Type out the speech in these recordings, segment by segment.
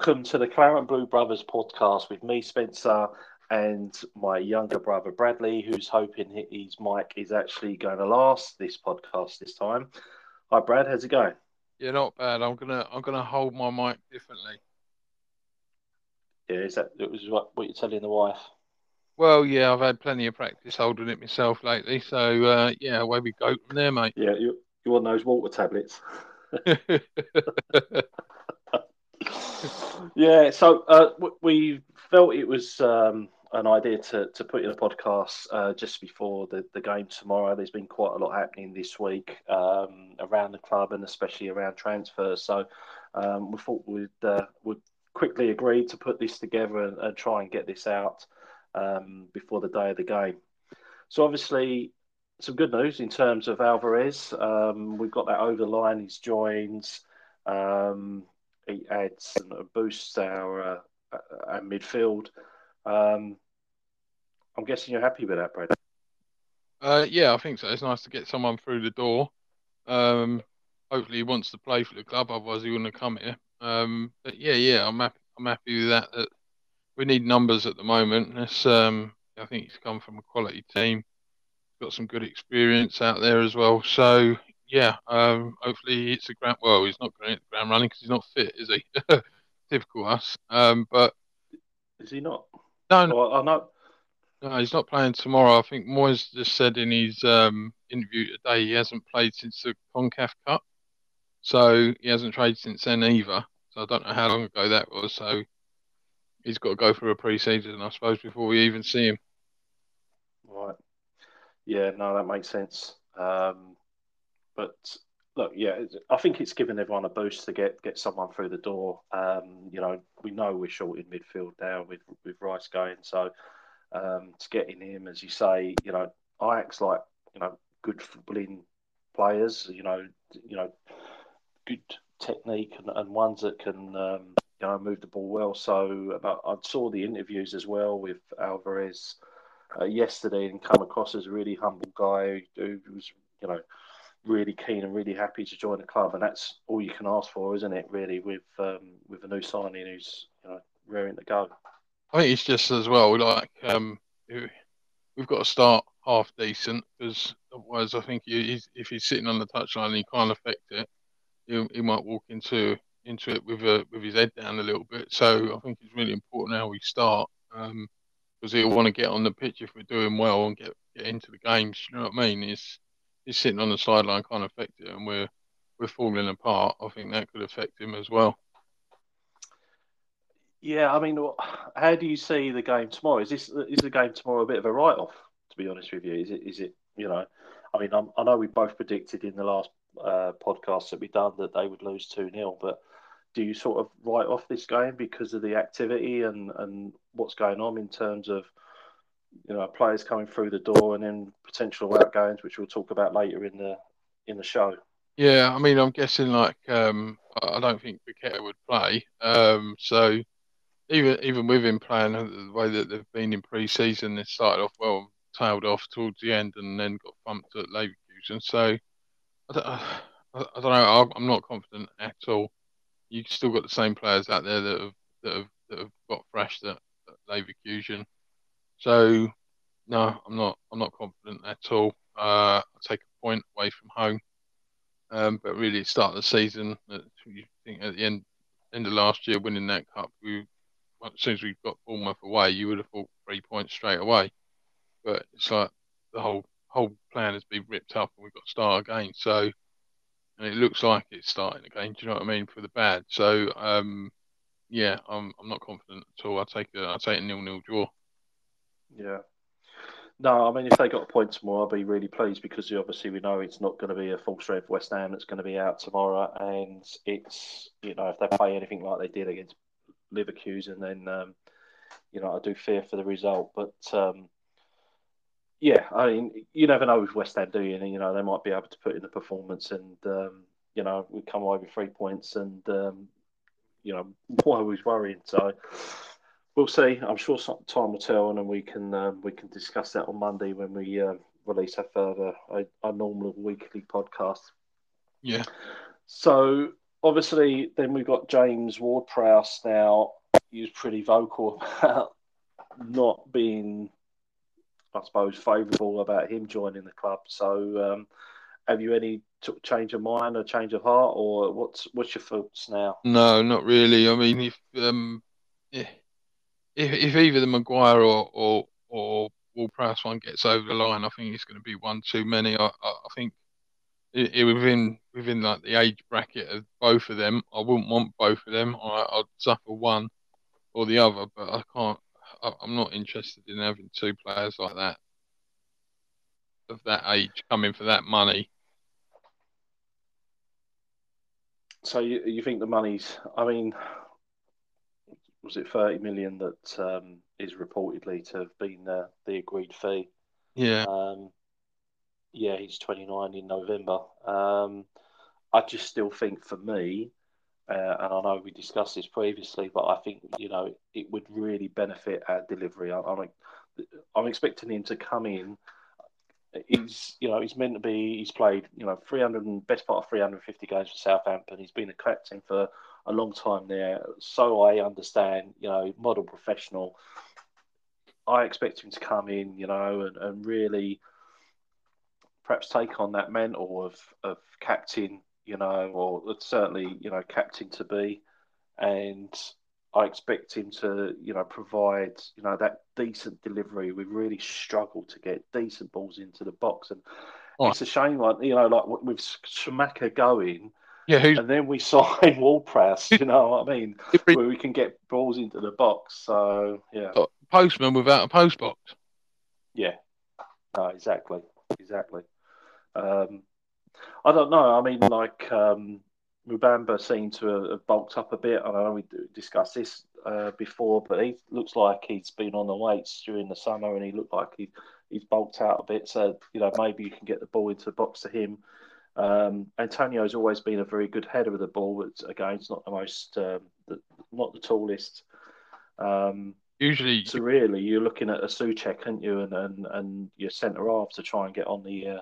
welcome to the Claret Blue Brothers podcast with me, Spencer, and my younger brother Bradley, who's hoping his mic is actually going to last this podcast this time. Hi, Brad. How's it going? Yeah, not bad. I'm gonna I'm gonna hold my mic differently. Yeah, is that it was what, what you're telling the wife? Well, yeah, I've had plenty of practice holding it myself lately, so uh, yeah, away we go from there, mate. Yeah, you you want those water tablets? yeah, so uh, we felt it was um, an idea to, to put in a podcast uh, just before the, the game tomorrow. There's been quite a lot happening this week um, around the club and especially around transfers. So um, we thought we'd, uh, would quickly agree to put this together and, and try and get this out um, before the day of the game. So obviously, some good news in terms of Alvarez. Um, we've got that over line. He's joined. Um, he adds and boosts our, uh, our midfield. Um, I'm guessing you're happy with that, Brad. Uh, yeah, I think so. It's nice to get someone through the door. Um, hopefully, he wants to play for the club. Otherwise, he wouldn't have come here. Um, but yeah, yeah, I'm happy. I'm happy with that. that we need numbers at the moment. It's, um, I think he's come from a quality team. Got some good experience out there as well. So yeah, um, hopefully it's a ground. Well, he's not going to the ground running because he's not fit, is he? Typical us. Um, but is he not? No, no, well, I know. No, he's not playing tomorrow. I think Moyes just said in his um, interview today he hasn't played since the Concacaf Cup, so he hasn't played since then either. So I don't know how long ago that was. So he's got to go through a pre-season, I suppose, before we even see him. Right. Yeah. No, that makes sense. Um, but look, yeah, I think it's given everyone a boost to get get someone through the door. Um, you know, we know we're short in midfield now with with Rice going, so um, to get in him, as you say, you know, Ajax like you know good footballing players, you know, you know, good technique and, and ones that can um, you know move the ball well. So but I saw the interviews as well with Alvarez uh, yesterday and come across as a really humble guy who was you know really keen and really happy to join the club, and that's all you can ask for, isn't it? Really, with um, with a new signing who's you know raring to go. I think it's just as well like um, we've got to start half decent because otherwise, I think if he's sitting on the touchline, and he can't affect it. He, he might walk into into it with a with his head down a little bit. So I think it's really important how we start because um, he'll want to get on the pitch if we're doing well and get get into the games. You know what I mean? It's he's sitting on the sideline can't affect it, and we're we're falling apart. I think that could affect him as well. Yeah, I mean, how do you see the game tomorrow? Is this is the game tomorrow a bit of a write off? To be honest with you, is it? Is it? You know, I mean, I'm, i know we both predicted in the last uh, podcast that we done that they would lose two 0 but do you sort of write off this game because of the activity and and what's going on in terms of you know players coming through the door and then potential outgoings, which we'll talk about later in the in the show. Yeah, I mean, I'm guessing like um, I don't think Paqueta would play, um, so even even with him playing the way that they've been in pre-season, they started off well, tailed off towards the end, and then got bumped at Leverkusen. So I don't, I, I don't know. I'm not confident at all. You've still got the same players out there that have that have, that have got fresh that, at Leverkusen. So no, I'm not. I'm not confident at all. Uh, I'll take a point away from home, um, but really, start the season. You think at the end end of last year, winning that cup, we as soon as we got Bournemouth away, you would have thought three points straight away. But it's like the whole whole plan has been ripped up, and we've got to start again. So, and it looks like it's starting again. Do you know what I mean? For the bad. So, um, yeah, I'm I'm not confident at all. I take a I take a nil nil draw. Yeah. No, I mean, if they got a point tomorrow, I'll be really pleased because obviously we know it's not going to be a full strength West Ham that's going to be out tomorrow. And it's, you know, if they play anything like they did against Leverkusen, then, um, you know, I do fear for the result. But, um, yeah, I mean, you never know with West Ham, do you? And, you know, they might be able to put in the performance and, um, you know, we come away with three points and, um, you know, why was worrying. So, we'll see. I'm sure time will tell, and then we can um, we can discuss that on Monday when we uh, release our further our, our normal weekly podcast. Yeah. So obviously, then we've got James Ward Prowse now. He was pretty vocal about not being, I suppose, favourable about him joining the club. So, um, have you any t- change of mind or change of heart, or what's what's your thoughts now? No, not really. I mean, if um, if if either the Maguire or or or Ward Prowse one gets over the line, I think it's going to be one too many. I I, I think it, it, within within like the age bracket of both of them, I wouldn't want both of them. I, I'd suffer one or the other, but I can't. I, I'm not interested in having two players like that of that age coming for that money. So you, you think the money's? I mean, was it thirty million that um, is reportedly to have been uh, the agreed fee? Yeah. Um, yeah, he's twenty nine in November. Um, I just still think for me, uh, and I know we discussed this previously, but I think you know it would really benefit our delivery. I, I'm, I'm expecting him to come in he's you know he's meant to be he's played you know 300 and best part of 350 games for Southampton. He's been a captain for a long time there, so I understand. You know, model professional. I expect him to come in, you know, and, and really perhaps take on that mantle of of captain, you know, or certainly you know captain to be, and I expect him to, you know, provide, you know, that decent delivery. We've really struggled to get decent balls into the box, and oh. it's a shame, like you know, like with Scamacca going, yeah, and then we sign Ward Prowse. You know what I mean? Where we can get balls into the box. So yeah, postman without a post box. Yeah, no, exactly, exactly. Um, I don't know. I mean, like. Um, Mubama seemed to have bulked up a bit. I know we discussed this uh, before, but he looks like he's been on the weights during the summer, and he looked like he he's bulked out a bit. So you know maybe you can get the ball into the box to him. Um, Antonio's always been a very good header of the ball, but again, it's not the most, um, the, not the tallest. Um, Usually, so really, you're looking at a Soucek, aren't you, and and, and your centre half to try and get on the uh,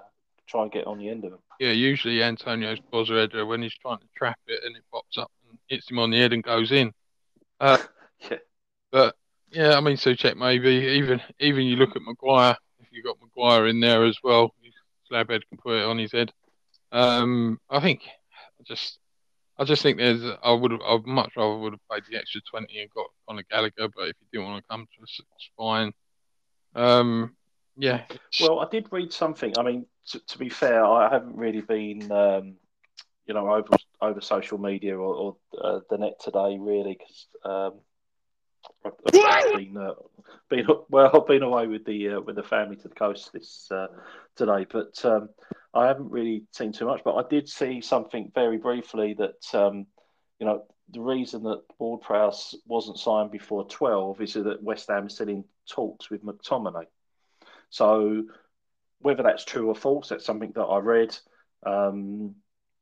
try and get on the end of them. Yeah, usually Antonio's buzzer header when he's trying to trap it and it pops up and hits him on the head and goes in. Uh, yeah. But yeah, I mean, Soucek maybe even even you look at Maguire. If you got Maguire in there as well, Slabhead can put it on his head. Um, I think just I just think there's I would have I much rather would have played the extra twenty and got Conor Gallagher, but if you didn't want to come to us, it's fine. Um, yeah. Well, I did read something. I mean, to, to be fair, I haven't really been, um, you know, over over social media or, or uh, the net today, really, because um, I've been uh, been well, I've been away with the uh, with the family to the coast this uh, today, but um, I haven't really seen too much. But I did see something very briefly that um, you know the reason that Ward Prowse wasn't signed before twelve is that West Ham is still in talks with McTominay. So whether that's true or false, that's something that I read. Um,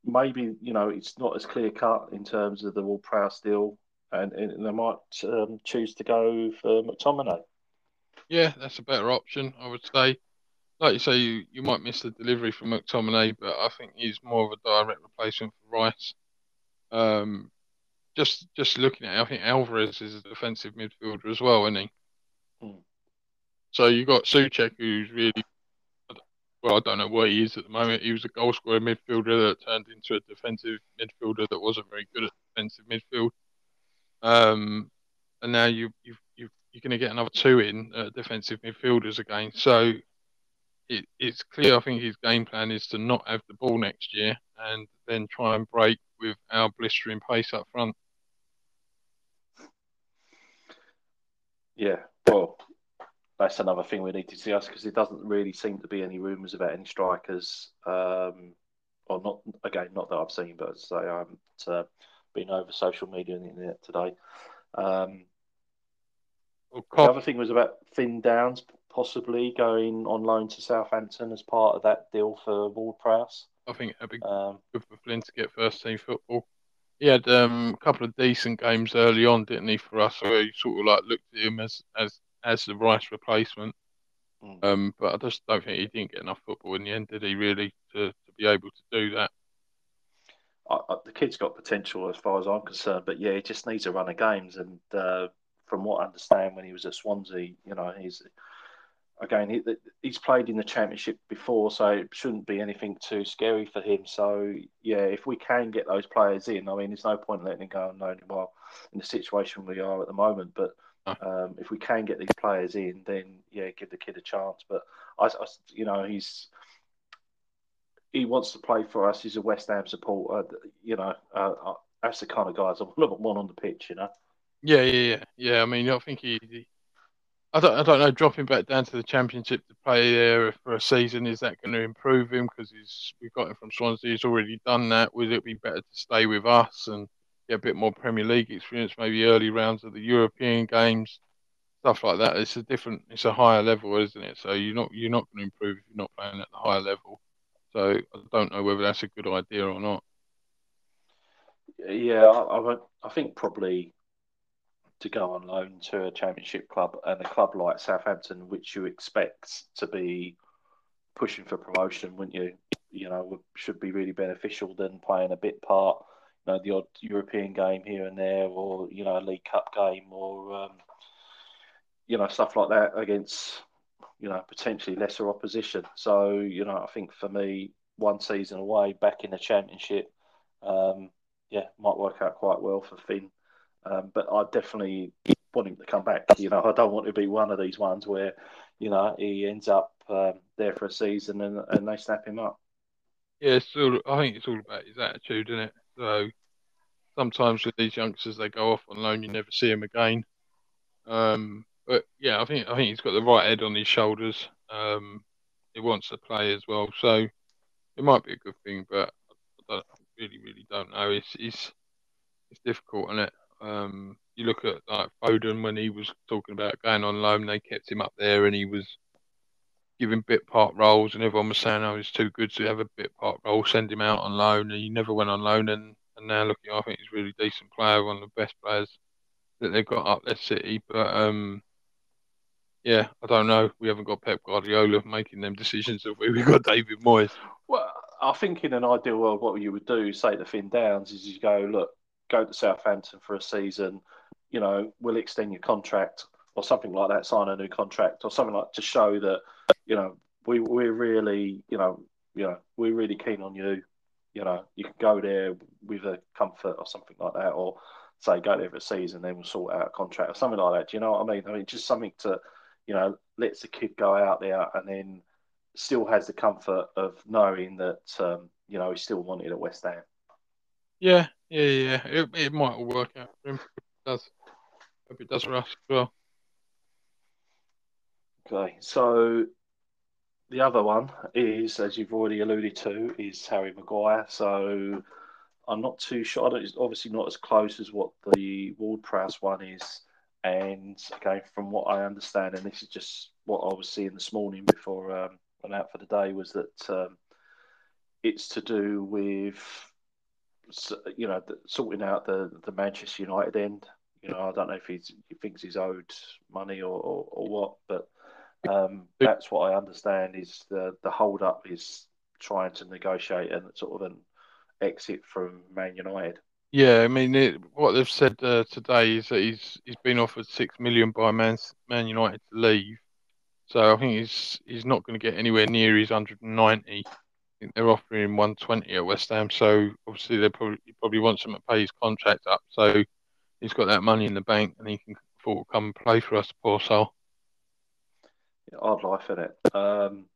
maybe you know it's not as clear cut in terms of the Ward Prowse deal, and, and they might um, choose to go for McTominay. Yeah, that's a better option, I would say. Like you say, you, you might miss the delivery from McTominay, but I think he's more of a direct replacement for Rice. Um, just just looking at it, I think Alvarez is a defensive midfielder as well, isn't he? Hmm. So you've got Soucek, who's really well, I don't know what he is at the moment. He was a goal scorer midfielder that turned into a defensive midfielder that wasn't very good at defensive midfield. Um, and now you you you you're going to get another two in uh, defensive midfielders again. So it, it's clear. I think his game plan is to not have the ball next year and then try and break with our blistering pace up front. Yeah, well, that's another thing we need to discuss because there doesn't really seem to be any rumours about any strikers, um, or not. Again, not that I've seen, but I haven't uh, been over social media and the internet today. Um, well, the other thing was about Finn Downes possibly going on loan to Southampton as part of that deal for Ward Prowse. I think it'd be um, good for Flynn to get first team football. He had um, a couple of decent games early on, didn't he, for us? Where you sort of like looked at him as as as the Rice replacement. Mm. Um, but I just don't think he didn't get enough football in the end, did he? Really, to, to be able to do that. I, I, the kid's got potential as far as I'm concerned, but yeah, he just needs a run of games. And uh, from what I understand, when he was at Swansea, you know, he's again he, he's played in the Championship before, so it shouldn't be anything too scary for him. So yeah, if we can get those players in, I mean, there's no point letting him go unknown while in the situation we are at the moment. But um, if we can get these players in, then yeah, give the kid a chance. But I, I you know, he's he wants to play for us. He's a West Ham supporter. You know, uh, uh that's the kind of guys I want on the pitch. You know. Yeah, yeah, yeah. Yeah, I mean, I think he, he. I don't, I don't know. Dropping back down to the Championship to play there for a season is that going to improve him? Because he's we've got him from Swansea. He's already done that. Would it be better to stay with us and get a bit more Premier League experience, maybe early rounds of the European games, stuff like that? It's a different. It's a higher level, isn't it? So you're not you're not going to improve if you're not playing at the higher level. So I don't know whether that's a good idea or not. Yeah, I, I, think probably to go on loan to a championship club and a club like Southampton, which you expect to be pushing for promotion, wouldn't you? You know, should be really beneficial than playing a bit part, you know, the odd European game here and there, or you know, a League Cup game, or um, you know, stuff like that against you know, potentially lesser opposition. So, you know, I think for me, one season away back in the championship, um, yeah, might work out quite well for Finn. Um, but I definitely want him to come back. You know, I don't want to be one of these ones where, you know, he ends up um, there for a season and, and they snap him up. Yeah, it's all, I think it's all about his attitude, isn't it? So sometimes with these youngsters, they go off on loan, you never see them again. Um, but yeah, I think I think he's got the right head on his shoulders. Um, he wants to play as well, so it might be a good thing. But I really, really don't know. It's it's it's difficult, isn't it? Um, you look at like Foden when he was talking about going on loan, they kept him up there, and he was giving bit part roles, and everyone was saying, "Oh, he's too good to have a bit part role. Send him out on loan." And he never went on loan, and and now looking, I think he's a really decent player, one of the best players that they've got up their city. But um, yeah, I don't know. We haven't got Pep Guardiola making them decisions, have we? We've got David Moyes. Well, I think in an ideal world, what you would do, say to Finn Downes, is you go, look, go to Southampton for a season. You know, we'll extend your contract or something like that. Sign a new contract or something like to show that, you know, we we're really, you know, you know, we're really keen on you. You know, you can go there with a comfort or something like that, or say go there for a season, then we'll sort out a contract or something like that. Do you know what I mean? I mean, just something to you know, lets the kid go out there and then still has the comfort of knowing that, um, you know, he's still wanted at West Ham. Yeah, yeah, yeah. It, it might all work out for him. It does. Hope it does for us as well. Okay, so the other one is, as you've already alluded to, is Harry Maguire. So I'm not too sure. It's obviously not as close as what the Ward Prowse one is. And okay, from what I understand, and this is just what I was seeing this morning before um, I went out for the day, was that um, it's to do with you know sorting out the the Manchester United end. You know, I don't know if he thinks he's owed money or, or, or what, but um, that's what I understand is the the hold up is trying to negotiate and sort of an exit from Man United. Yeah, I mean, it, what they've said uh, today is that he's he's been offered six million by Man Man United to leave. So I think he's he's not going to get anywhere near his 190. I think they're offering him 120 at West Ham. So obviously they probably he probably wants him to pay his contract up. So he's got that money in the bank and he can afford to come and play for us, poor soul. Yeah, odd life in it. Um,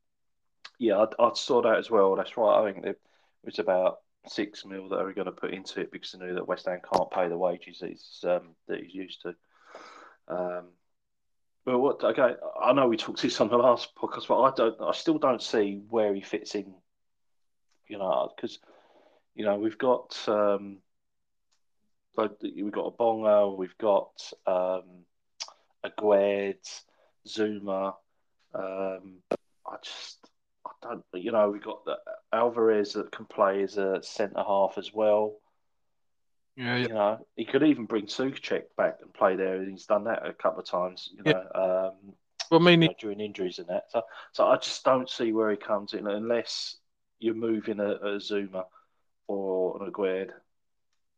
yeah, I, I saw that as well. That's right. I think it was about six mil that are we going to put into it because they know that West Ham can't pay the wages that he's, um, that he's used to. Um, but what? Okay, I know we talked to this on the last podcast, but I don't. I still don't see where he fits in. You know, because you know we've got um, like we've got Ogbonna, we've got um, Aguerd, Zouma. Um, I just I don't, you know, we've got the Alvarez that can play as a centre half as well. Yeah, yeah. You know, he could even bring Soucek back and play there. He's done that a couple of times. You know, yeah. um, well, I mean, you know, during injuries and that. So, so I just don't see where he comes in unless you're moving a, a Zouma or an Aguerd?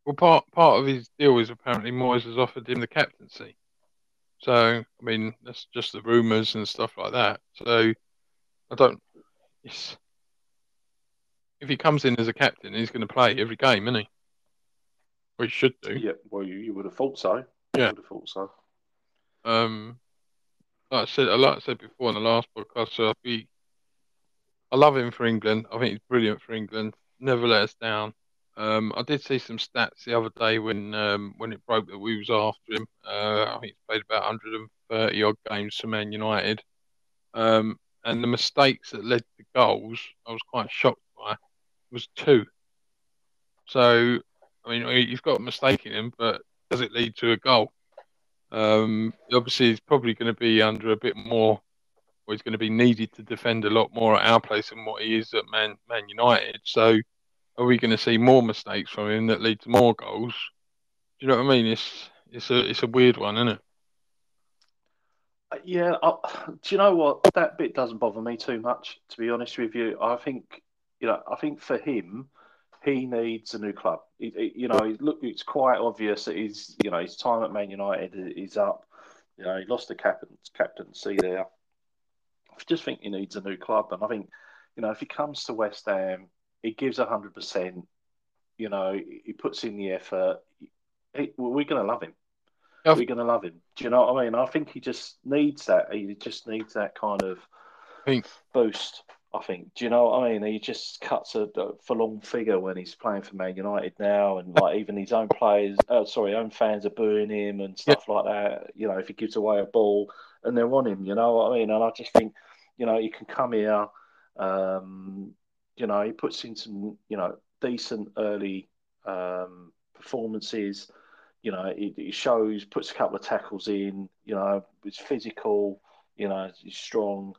Well, part part of his deal is apparently Moyes has offered him the captaincy. So I mean, that's just the rumours and stuff like that. So I don't. If he comes in as a captain, he's going to play every game, isn't he? Well, he should do. Yeah, well, you, you would have thought so. Yeah. You would have thought so. Um, like I said, like I said before in the last podcast, so I, be, I love him for England. I think he's brilliant for England. Never let us down. Um, I did see some stats the other day when um, when it broke that we was after him. Uh, I think he's played about 130 odd games for Man United. Um, and the mistakes that led to goals, I was quite shocked by, was two. So, I mean, you've got a mistake in him, but does it lead to a goal? Um, obviously, he's probably going to be under a bit more, or he's going to be needed to defend a lot more at our place than what he is at Man, Man United. So, are we going to see more mistakes from him that lead to more goals? Do you know what I mean? It's it's a it's a weird one, isn't it? Yeah, I, do you know what? That bit doesn't bother me too much, to be honest with you. I think, you know, I think for him, he needs a new club. It, it, you know, look, it's quite obvious that he's, you know, his time at Man United is up. You know, he lost the captain captaincy there. I just think he needs a new club, and I think, you know, if he comes to West Ham, he gives hundred percent. You know, he puts in the effort. He, we're going to love him we're going to love him. Do you know what I mean? I think he just needs that. He just needs that kind of think. boost. I think. Do you know what I mean? He just cuts a, a long figure when he's playing for Man United now, and like even his own players, uh, sorry, own fans are booing him and stuff yeah. like that. You know, if he gives away a ball and they're on him, you know what I mean? And I just think, you know, he can come here. Um, you know, he puts in some, you know, decent early um, performances you know, he, he shows, puts a couple of tackles in, you know, it's physical, you know, he's strong.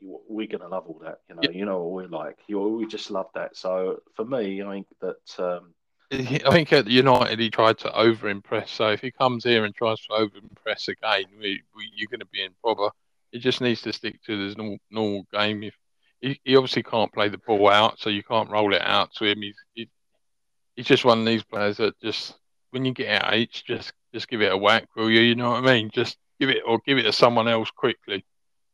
We're going to love all that, you know, you know what we're like. You, we just love that. So for me, I think that. Um, I think at United he tried to over impress. So if he comes here and tries to over impress again, we, we, you're going to be in proper. He just needs to stick to his normal, normal game. If he, he, obviously can't play the ball out, so you can't roll it out to him. He's he, he's just one of these players that just when you get out H, just just give it a whack, will you? You know what I mean? Just give it or give it to someone else quickly.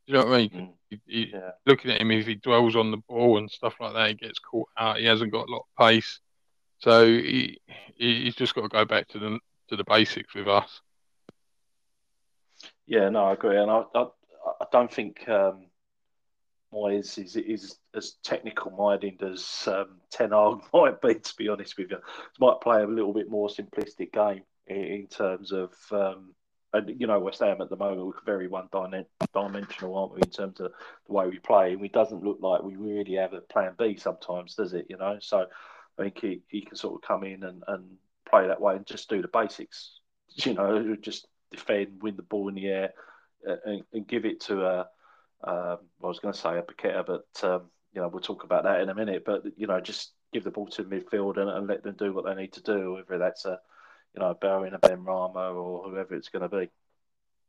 You know what I mean? Mm. He, he, yeah. Looking at him, if he dwells on the ball and stuff like that, he gets caught out. He hasn't got a lot of pace, so he, he he's just got to go back to the to the basics with us. Yeah, no, I agree, and I I, I don't think um, Moyes is, is as technical minded as um, Ten Hag might be, to be honest with you. Might play a little bit more simplistic game in, in terms of, um, and you know, West Ham at the moment we're very one dimensional, aren't we, in terms of the way we play? And it doesn't look like we really have a plan B sometimes, does it? You know, so I think he, he can sort of come in and, and play that way and just do the basics. You know, just defend, win the ball in the air, and, and give it to a um, I was going to say a Paqueta, but um, you know we'll talk about that in a minute. But you know, just give the ball to midfield and, and let them do what they need to do, whether that's a you know Bowen, a Benrahma, or whoever it's going to be.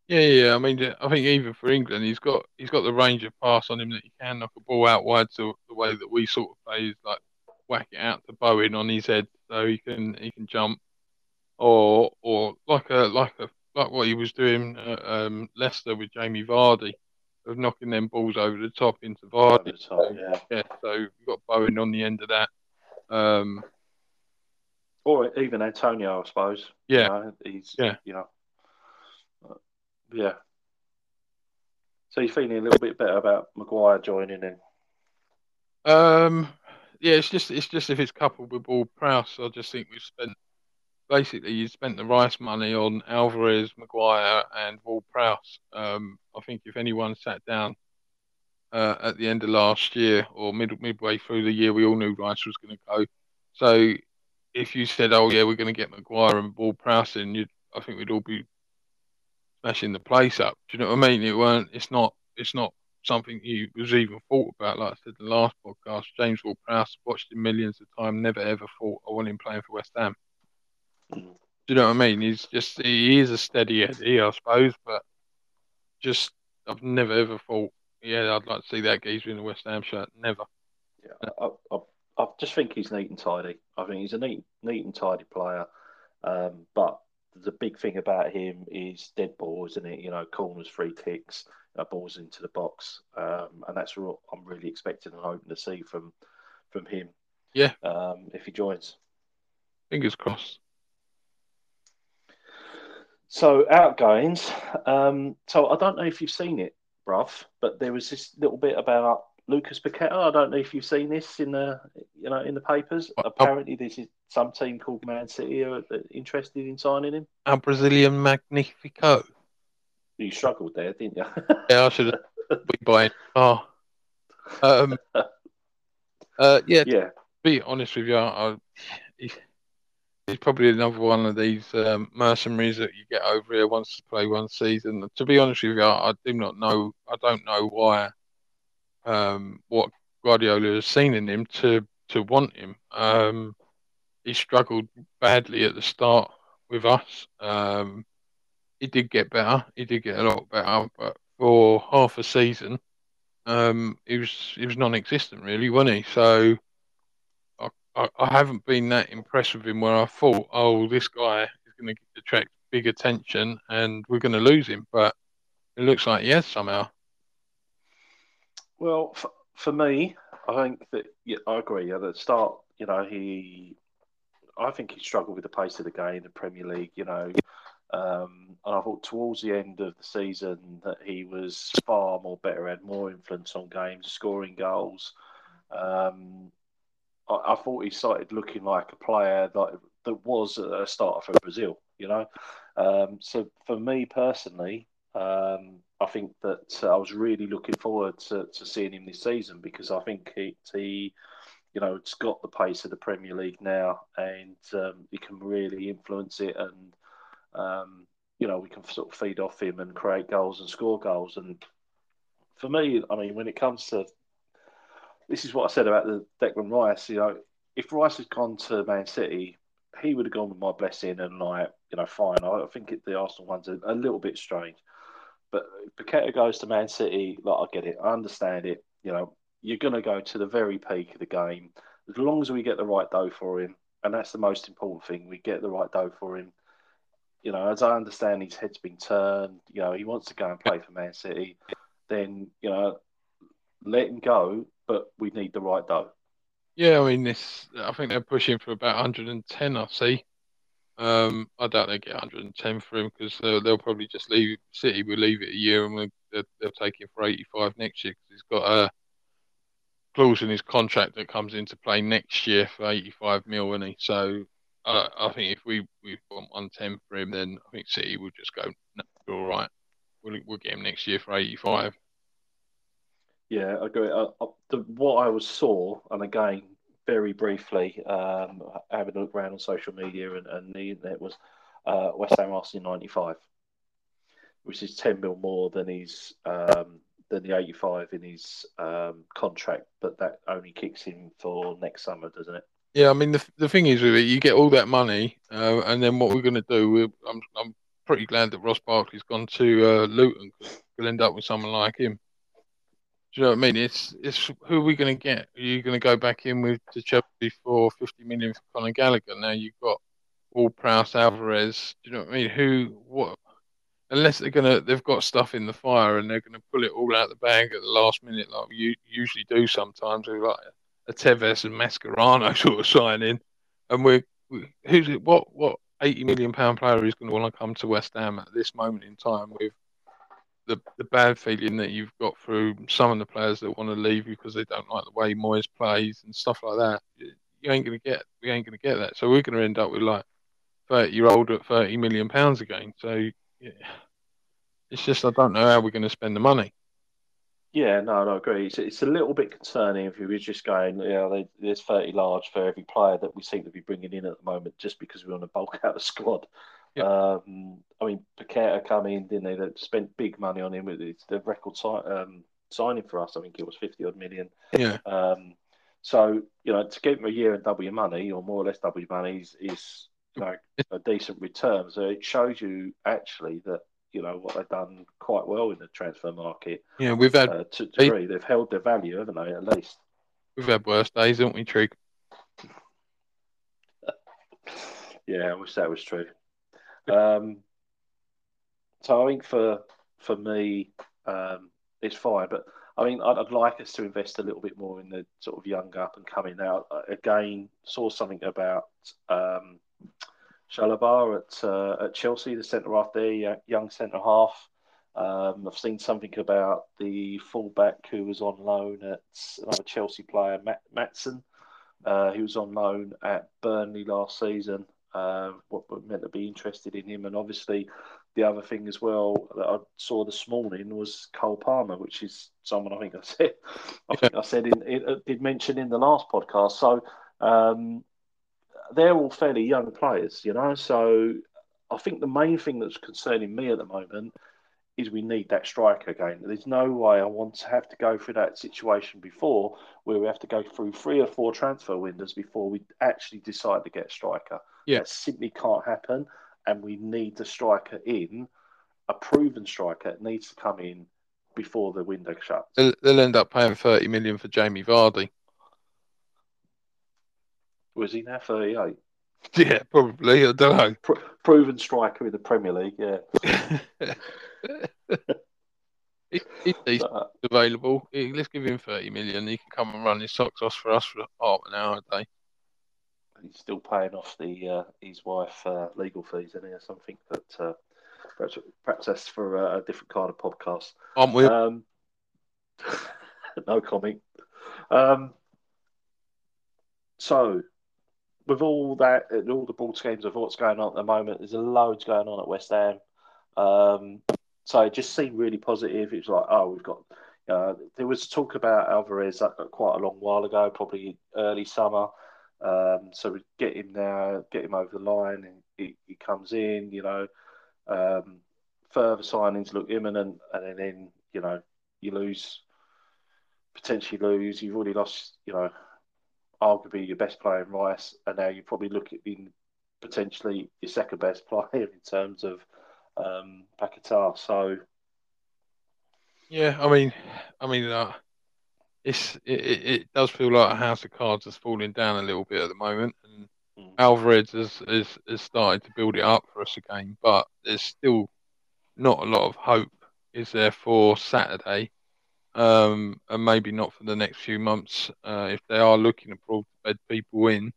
Yeah, yeah. I mean, I think even for England, he's got he's got the range of pass on him that he can knock a ball out wide. So the way that we sort of play is like whack it out to Bowen on his head, so he can he can jump, or or like a like a like what he was doing at um, Leicester with Jamie Vardy of knocking them balls over the top into Vardy. Top, yeah. yeah, so we've got Bowen on the end of that. Um, or even Antonio, I suppose. Yeah, you know, he's yeah, you know, uh, yeah. So you're feeling a little bit better about Maguire joining in? Um, yeah, it's just it's just if it's coupled with Ward Prowse, I just think we've spent basically you spent the rice money on Alvarez, Maguire, and Ward Prowse. Um, I think if anyone sat down uh, at the end of last year or mid midway through the year, we all knew Rice was going to go. So if you said, "Oh yeah, we're going to get Maguire and Ward Prowse in," you I think we'd all be smashing the place up. Do you know what I mean? It weren't. It's not. It's not something he was even thought about. Like I said in the last podcast, James Ward Prowse watched him millions of times. Never ever thought I want him playing for West Ham. Do you know what I mean? He's just he is a steady Eddie, I suppose, but just I've never ever thought, yeah, I'd like to see that geezer in the West Ham shirt. Never. Yeah, I, I, I've just think he's neat and tidy. I think he's a neat, neat and tidy player. Um, but the big thing about him is dead ball, isn't it? You know, corners, free kicks, uh, balls into the box, um, and that's what I'm really expecting and hoping to see from from him. Yeah. Um, if he joins. Fingers crossed. So outgoings. Um, so I don't know if you've seen it, bruv, but there was this little bit about Lucas Paqueta. I don't know if you've seen this in the you know in the papers. Apparently, this is some team called Man City are interested in signing him. A Brazilian Magnifico. You struggled there, didn't you? Yeah, I should have been buying. Oh. Um, uh, yeah, to yeah, be honest with you, I, he, he's probably another one of these um, mercenaries that you get over here once to play one season. To be honest with you, I, I do not know. I don't know why. Um, what Guardiola has seen in him to to want him. Um, he struggled badly at the start with us. Um, he did get better. He did get a lot better, but for half a season, um, he was he was non-existent really, wasn't he? So I, haven't been that impressed with him. Where I thought, oh, this guy is going to attract big attention, and we're going to lose him. But it looks like has somehow. Well, for, for me, I think that yeah, I agree. At the start, you know, he, I think he struggled with the pace of the game in the Premier League. You know, um, and I thought towards the end of the season that he was far more better, had more influence on games, scoring goals. Um, I, I thought he started looking like a player that that was a starter for Brazil. You know, um, so for me personally, um, I think that uh, I was really looking forward to, to seeing him this season because I think he, he you know, it's got the pace of the Premier League now, and um, he can really influence it, and um, you know, we can sort of feed off him and create goals and score goals. And for me, I mean, when it comes to this, is what I said about the Declan Rice. You know, if Rice had gone to Man City, he would have gone with my blessing and like, you know, fine. I think it, the Arsenal one's a, a little bit strange. But Paqueta goes to Man City, like I get it, I understand it. You know, you're going to go to the very peak of the game. As long as we get the right dough for him, and that's the most important thing, we get the right dough for him. You know, as I understand, his head's been turned. You know, he wants to go and play for Man City. Then you know, let him go, but we need the right dough. Yeah, I mean, this. I think they're pushing for about 110. I see. Um, I doubt they get 110 for him because they'll, they'll probably just leave City. Will leave it a year and we'll, they'll, they'll take him for 85 next year because he's got a clause in his contract that comes into play next year for 85 mil, and he? So uh, I think if we we want 110 for him, then I think City will just go, no, all right, we'll we'll get him next year for 85. Yeah, I agree. Uh, uh, the, what I was saw, and again, very briefly, um, having a look around on social media and, and the internet was uh, West Ham asking 95, which is 10 mil more than his um, than the 85 in his um, contract, but that only kicks in for next summer, doesn't it? Yeah, I mean the the thing is with it, you get all that money, uh, and then what we're going to do? I'm I'm pretty glad that Ross Barkley's gone to uh, Luton because we'll end up with someone like him. Do you know what I mean? It's it's who are we going to get? Are you going to go back in with the Chelsea for 50 million for Conor Gallagher? Now you've got Ward Prowse, Alvarez. Do you know what I mean? Who what? Unless they're gonna, they've got stuff in the fire and they're gonna pull it all out the bag at the last minute, like you usually do sometimes. with like a Tevez and Mascherano sort of signing, and we're we, who's it? What what 80 million pound player is going to want to come to West Ham at this moment in time with the the bad feeling that you've got through some of the players that want to leave because they don't like the way Moyes plays and stuff like that. You ain't to get we ain't to get that. So we're going to end up with like 30 year old at 30 million pounds again. So yeah, it's just I don't know how we're going to spend the money. Yeah, no, I agree. It's, it's a little bit concerning if you were just going, you know, there's 30 large for every player that we seem to be bringing in at the moment just because we want to bulk out the squad. Um, I mean, Paqueta come in, didn't they? They spent big money on him. It's the record um, signing for us. I think it was 50 odd million. Yeah. Um, so, you know, to give him a year and double your money, or more or less double your money, is, is you know, a decent return. So it shows you actually that you know what they've done quite well in the transfer market. Yeah, we've had uh, to degree they've held their value, haven't they? At least we've had worse days, haven't we, Trig? yeah, I wish that was true. Um, so I think for for me, um, it's fine. But I mean, I'd, I'd, like us to invest a little bit more in the sort of young up and coming out. Again, saw something about um, Chalobah at uh, at Chelsea, the centre half there, young centre half. Um, I've seen something about the fullback who was on loan at another Chelsea player, Matt Maatsen. Uh, he was on loan at Burnley last season. Uh, what meant to be interested in him, and obviously the other thing as well that I saw this morning was Cole Palmer, which is someone I think I said I think I said in, it uh, did mention in the last podcast. So um, they're all fairly young players, you know. So I think the main thing that's concerning me at the moment is we need that striker again. There's no way I want to have to go through that situation before where we have to go through three or four transfer windows before we actually decide to get a striker. Yeah. That simply can't happen. And we need the striker in, a proven striker needs to come in before the window shuts. They'll, they'll end up paying 30 million for Jamie Vardy. Was he now 38? Yeah, probably. I don't know. Pro- proven striker in the Premier League, yeah. he, he's uh, available. Let's give him 30 million. He can come and run his socks off for us for half an hour a day. He's still paying off the uh, his wife uh, legal fees, and or something. But uh, perhaps, perhaps that's for a different kind of podcast. Aren't we? Um, no comment. Um, so, with all that, and all the ball games of what's going on at the moment, there's a loads going on at West Ham. Um, so it just seemed really positive. It was like, oh, we've got. Uh, there was talk about Alvarez quite a long while ago, probably early summer. Um, so we get him now, get him over the line, and he, he comes in. You know, um, further signings look imminent, and then you know you lose, potentially lose. You've already lost, you know, arguably your best player in Rice, and now you probably look at being potentially your second best player in terms of um. So yeah, I mean, I mean, uh, it's it, it, does feel like a house of cards is falling down a little bit at the moment, and mm. Alvarez has, has has started to build it up for us again, but there's still not a lot of hope. Is there for Saturday? Um, and maybe not for the next few months. Uh, if they are looking to bed people in,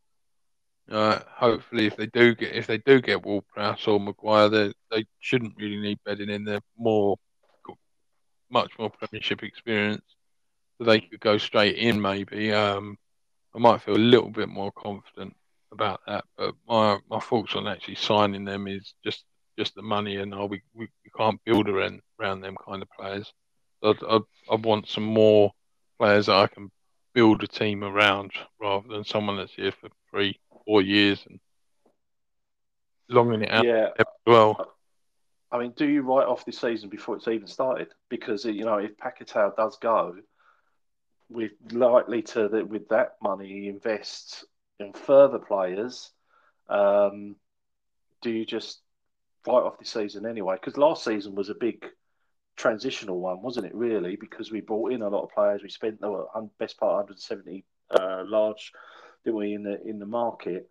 uh, hopefully, if they do get if they do get Ward-Prowse or Maguire, they they shouldn't really need bedding in. They're more much more Premiership experience, so they could go straight in. Maybe um, I might feel a little bit more confident about that. But my my thoughts on actually signing them is just just the money, and oh, we, we, we can't build around around them kind of players. I I I want some more players that I can build a team around rather than someone that's here for three four years and longing it out yeah. well. I mean, do you write off this season before it's even started? Because you know, if Paquetá does go, we're likely to with that money invest in further players. Um, do you just write off the season anyway? Because last season was a big transitional one, wasn't it? Really, because we brought in a lot of players. We spent the best part 170 uh, large didn't we, in the in the market?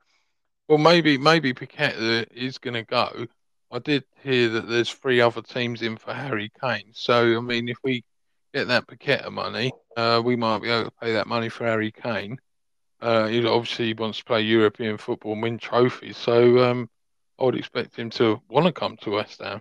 Well, maybe maybe Paqueta is going to go. I did hear that there's three other teams in for Harry Kane. So I mean, if we get that Paqueta money, uh, we might be able to pay that money for Harry Kane. Uh, he obviously wants to play European football and win trophies. So um, I would expect him to want to come to West Ham.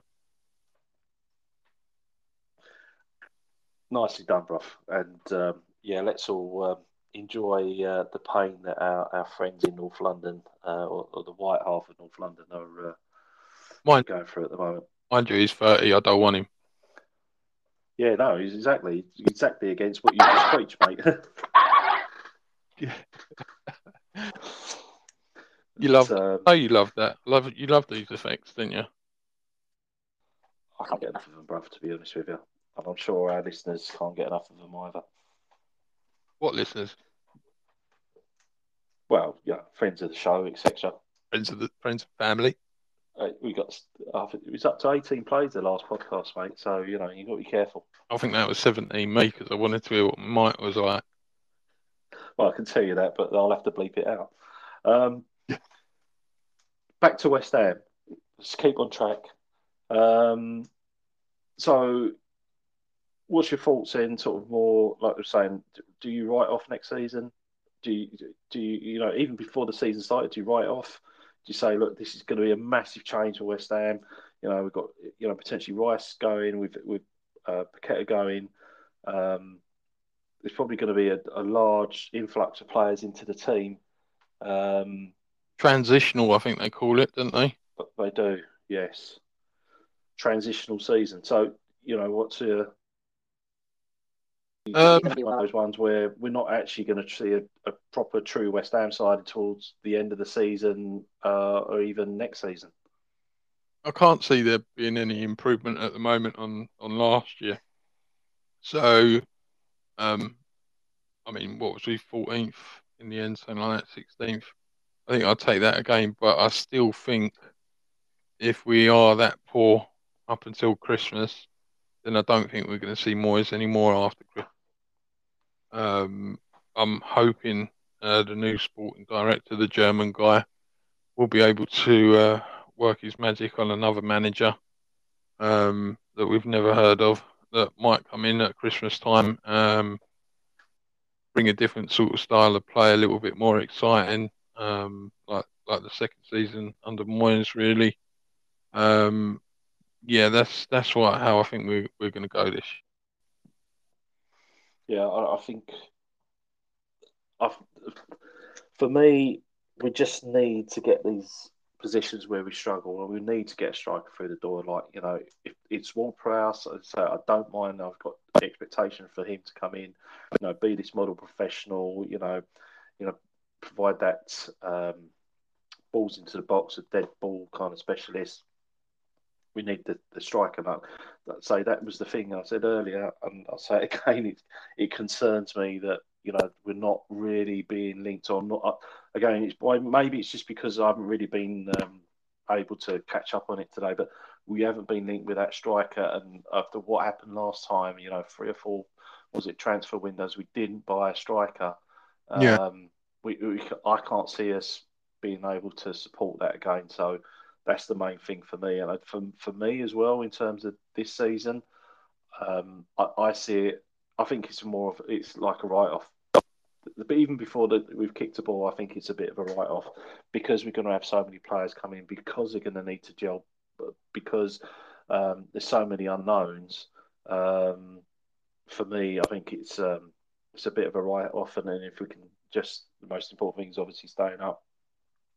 Nicely done, Bruff. And um, yeah, let's all um, enjoy uh, the pain that our, our friends in North London uh, or, or, the white half of North London are uh, mind, going through at the moment. Mind you, he's 30. I don't want him. Yeah, no, he's exactly exactly against what you just preached, mate. you love, um, oh, you love that. Love you love these effects, didn't you? I can't get enough of them, brother. To be honest with you, and I'm sure our listeners can't get enough of them either. What listeners? Well, yeah, friends of the show, etc. Friends of the friends of family. Uh, we got it was up to 18 plays the last podcast, mate. So you know you got to be careful. I think that was 17 me because I wanted to hear what mic was like. well, I can tell you that, but I'll have to bleep it out. Um, back to West Ham. Let's keep on track. Um, so, what's your thoughts in sort of more like we're saying? Do you write off next season? Do you do you you know even before the season started? Do you write off? Do you say, look, this is going to be a massive change for West Ham? You know, we've got you know potentially Rice going, with with uh, Paqueta going. Um, there's probably going to be a, a, large influx of players into the team. Um, Transitional, I think they call it, don't they? They do, yes. Transitional season. So you know what's a um, one of those ones where we're not actually going to see a, a, proper true West Ham side towards the end of the season uh, or even next season. I can't see there being any improvement at the moment on on last year. So, um, I mean, what was we fourteenth in the end, something like that, sixteenth. I think I'll take that again, but I still think if we are that poor up until Christmas, then I don't think we're going to see Moyes anymore after Christmas. Um, I'm hoping uh, the new sporting director, the German guy, will be able to uh, work his magic on another manager um, that we've never heard of that might come in at Christmas time, um, bring a different sort of style of play, a little bit more exciting, um, like like the second season under Moyes, really. Um, yeah, that's that's what how I think we're we're going to go this. Yeah, I, I think. I've, for me, we just need to get these positions where we struggle, and we need to get a striker through the door. Like you know, if it's Ward Prowse, so I don't mind. I've got expectation for him to come in, you know, be this model professional. You know, you know, provide that um, balls into the box, a dead ball kind of specialist. We need the, the striker now. Say that was the thing I said earlier, and I'll say it again. It, it concerns me that you know we're not really being linked on. Not uh, again, it's maybe it's just because I haven't really been um, able to catch up on it today, but we haven't been linked with that striker. And after what happened last time, you know, three or four was it transfer windows, we didn't buy a striker. Yeah. Um, we, we, I can't see us being able to support that again. So that's the main thing for me. And for for me as well, in terms of this season, um, I, I see it I think it's more of it's like a write off. But even before that, we've kicked a ball. I think it's a bit of a write off because we're going to have so many players coming because they're going to need to gel because um, there's so many unknowns. Um, for me, I think it's um, it's a bit of a write off, and then if we can just the most important thing is obviously staying up.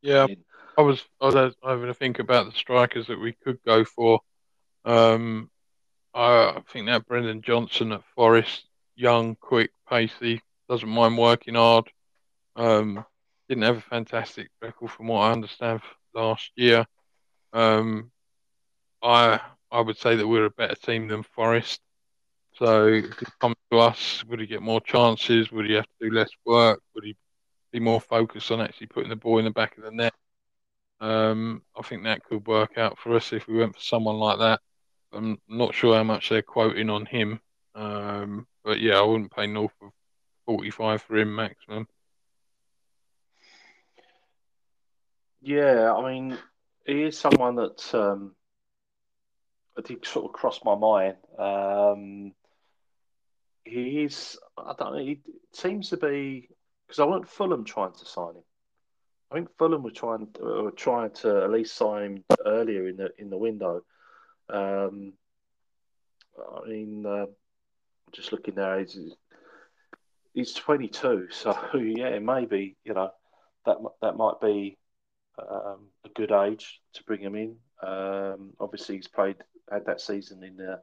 Yeah, I was I was having to think about the strikers that we could go for. Um, I I think that Brennan Johnson at Forest young, quick, pacey, doesn't mind working hard. Um, didn't have a fantastic record from what I understand last year. Um, I I would say that we're a better team than Forest. So if he comes to us, would he get more chances? Would he have to do less work? Would he be more focused on actually putting the ball in the back of the net? Um, I think that could work out for us if we went for someone like that. I'm not sure how much they're quoting on him. Um, but yeah, I wouldn't pay north of 45 for him maximum. Yeah, I mean, he is someone that um, did sort of cross my mind. Um, he's, I don't know, he seems to be, because I went Fulham trying to sign him. I think Fulham were trying were trying to at least sign him earlier in the in the window. Um, I mean, uh, just looking there, he's, he's 22, so yeah, maybe you know that that might be um, a good age to bring him in. Um, obviously, he's played had that season in the,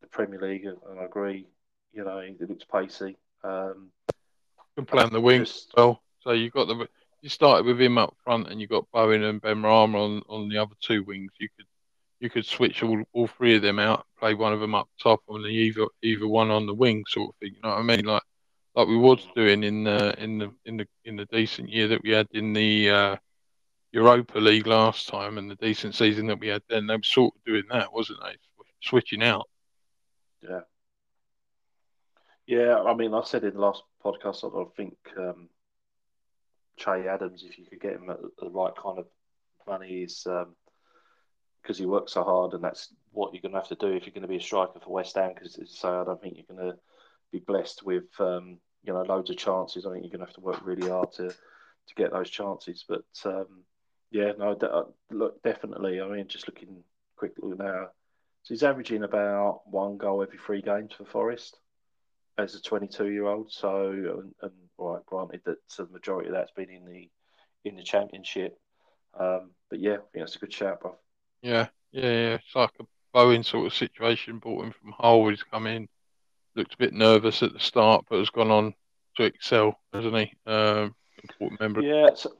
the Premier League, and, I agree. You know, he looks pacey. Um, can play on the wing well. So you got the you started with him up front, and you got Bowen and Benrahma on on the other two wings. You could you could switch all, all three of them out, play one of them up top, and the either either one on the wing, sort of thing. You know what I mean? Like like we was doing in the in the in the in the decent year that we had in the uh, Europa League last time, and the decent season that we had then. They were sort of doing that, wasn't they? Switching out. Yeah. Yeah, I mean, I said in the last podcast, I think um, Che Adams, if you could get him at the right kind of money, is because um, he works so hard, and that's what you're going to have to do if you're going to be a striker for West Ham. Because so I don't think you're going to be blessed with um, you know loads of chances. I think you're going to have to work really hard to to get those chances. But um, yeah, no, uh, look, definitely. I mean, just looking quickly now, so he's averaging about one goal every three games for Forest as a 22 year old. So, and, and right, granted that the majority of that's been in the in the championship. Um, but yeah, I think that's a good shout. Yeah, yeah, yeah. It's like a Bowen sort of situation. Brought him from Hull. He's come in, looked a bit nervous at the start, but has gone on to excel, hasn't he? Um, important member. Yeah. So,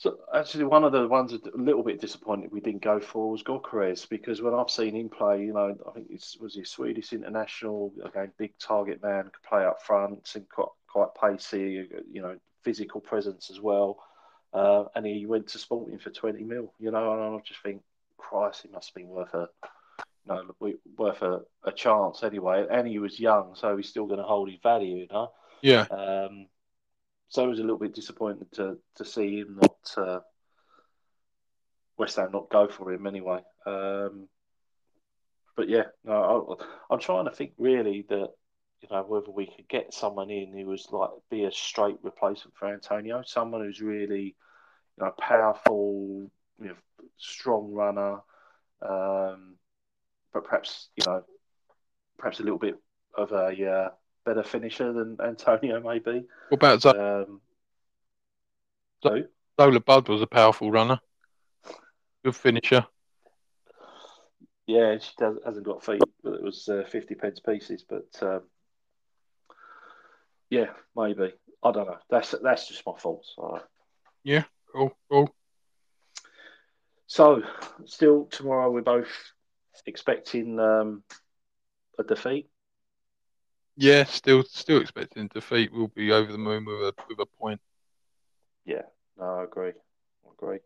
so actually, one of the ones a little bit disappointed we didn't go for was Gyökeres because when I've seen him play, you know, I think it was he Swedish international again, big target man, could play up front, seemed quite quite pacey, you know, physical presence as well. Uh, and he went to Sporting for twenty mil, you know, and I just think, Christ, he must have been worth a, you know, worth a, a chance anyway. And he was young, so he's still going to hold his value, you know. Yeah. Um, so I was a little bit disappointed to to see him not uh, West Ham not go for him anyway. Um, but yeah, no, I, am trying to think really that you know whether we could get someone in who was like be a straight replacement for Antonio, someone who's really you know powerful, you know, strong runner, um, but perhaps you know perhaps a little bit of a uh, better finisher than Antonio, maybe. What about Zola? Um, so? Zola Budd was a powerful runner, good finisher. Yeah, she does, hasn't got feet, but it was uh, 50 pence pieces. But um, yeah, maybe. I don't know. That's that's just my thoughts. Yeah, cool, cool. So, still tomorrow, we're both expecting um, a defeat. Yeah, still still expecting defeat. We'll be over the moon with a with a point. Yeah, no, I agree. I agree.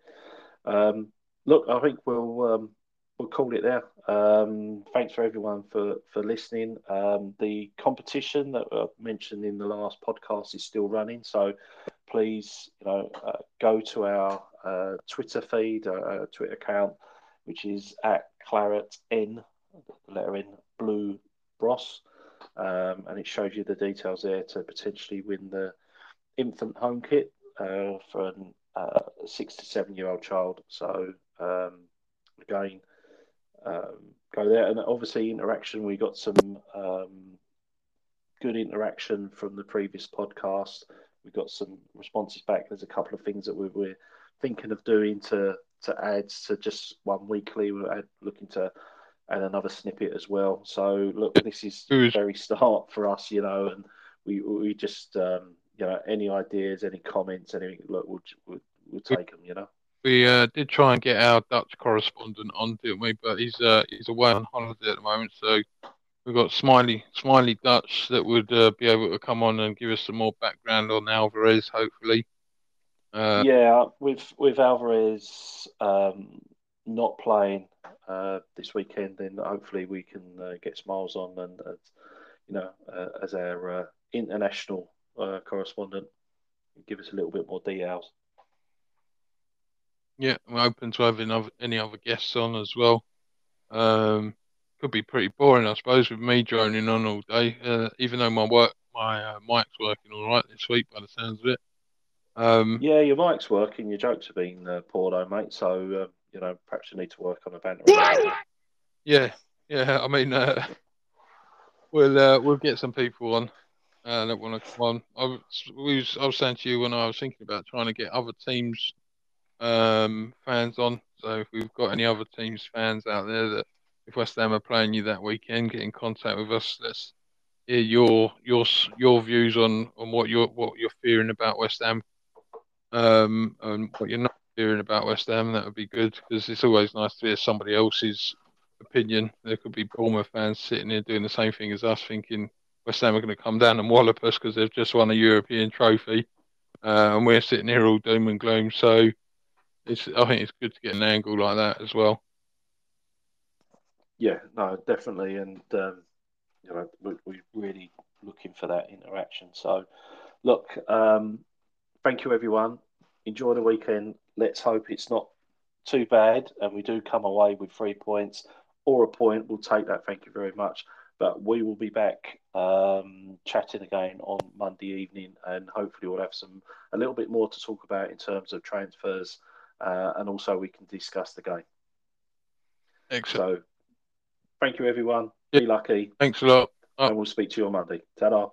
Um, look, I think we'll um, we'll call it there. Um, thanks for everyone for for listening. Um, the competition that I mentioned in the last podcast is still running, so please, you know, uh, go to our uh, Twitter feed, uh, uh Twitter account, which is at Claret N, letter N, Blue Bros um, and it shows you the details there to potentially win the infant home kit uh, for a uh, six to seven year old child. So um, again, um, go there, and obviously interaction. We got some um, good interaction from the previous podcast. We got some responses back. There's a couple of things that we we're thinking of doing to to add to just one weekly. We're looking to and another snippet as well. So look, this is the very start for us, you know, and we we just um, you know any ideas, any comments, anything. Look, we'll we'll, we'll take them, you know. We uh, did try and get our Dutch correspondent on, didn't we? But he's uh, he's away on holiday at the moment, so we've got Smiley Smiley Dutch that would uh, be able to come on and give us some more background on Alvarez, hopefully. Uh, yeah, with with Alvarez um, not playing, uh, this weekend, then hopefully we can uh, get Smiles on and, uh, you know, uh, as our uh, international uh, correspondent, give us a little bit more details. Yeah, we're open to having other, any other guests on as well. Um, could be pretty boring, I suppose, with me droning on all day. even though my work, my mic's working all right this week, by the sounds of it. Um, yeah, your mic's working. Your jokes have been poor, though, mate. So you know, perhaps you need to work on a banter. yeah, yeah. I mean, uh, we'll uh, we'll get some people on uh, that want to come on. I was, I was saying to you when I was thinking about trying to get other teams um, fans on. So if we've got any other teams fans out there that if West Ham are playing you that weekend, get in contact with us. Let's hear your your your views on, on what you're what you're fearing about West Ham, um, and what you're not hearing about West Ham. That would be good because it's always nice to hear somebody else's opinion. There could be Bournemouth fans sitting here doing the same thing as us, thinking West Ham are going to come down and wallop us because they've just won a European trophy, uh, and we're sitting here all doom and gloom. So it's I think it's good to get an angle like that as well. Yeah, no, definitely, and um, you know, we, are really looking for that interaction. So, look, um, thank you everyone. Enjoy the weekend. Let's hope it's not too bad and we do come away with three points or a point. We'll take that. Thank you very much. But we will be back um, chatting again on Monday evening, and hopefully we'll have some a little bit more to talk about in terms of transfers, uh, and also we can discuss the game. Excellent. So, thank you everyone. Yeah. Be lucky. Thanks a lot. Oh. And we'll speak to you on Monday. Ta-da.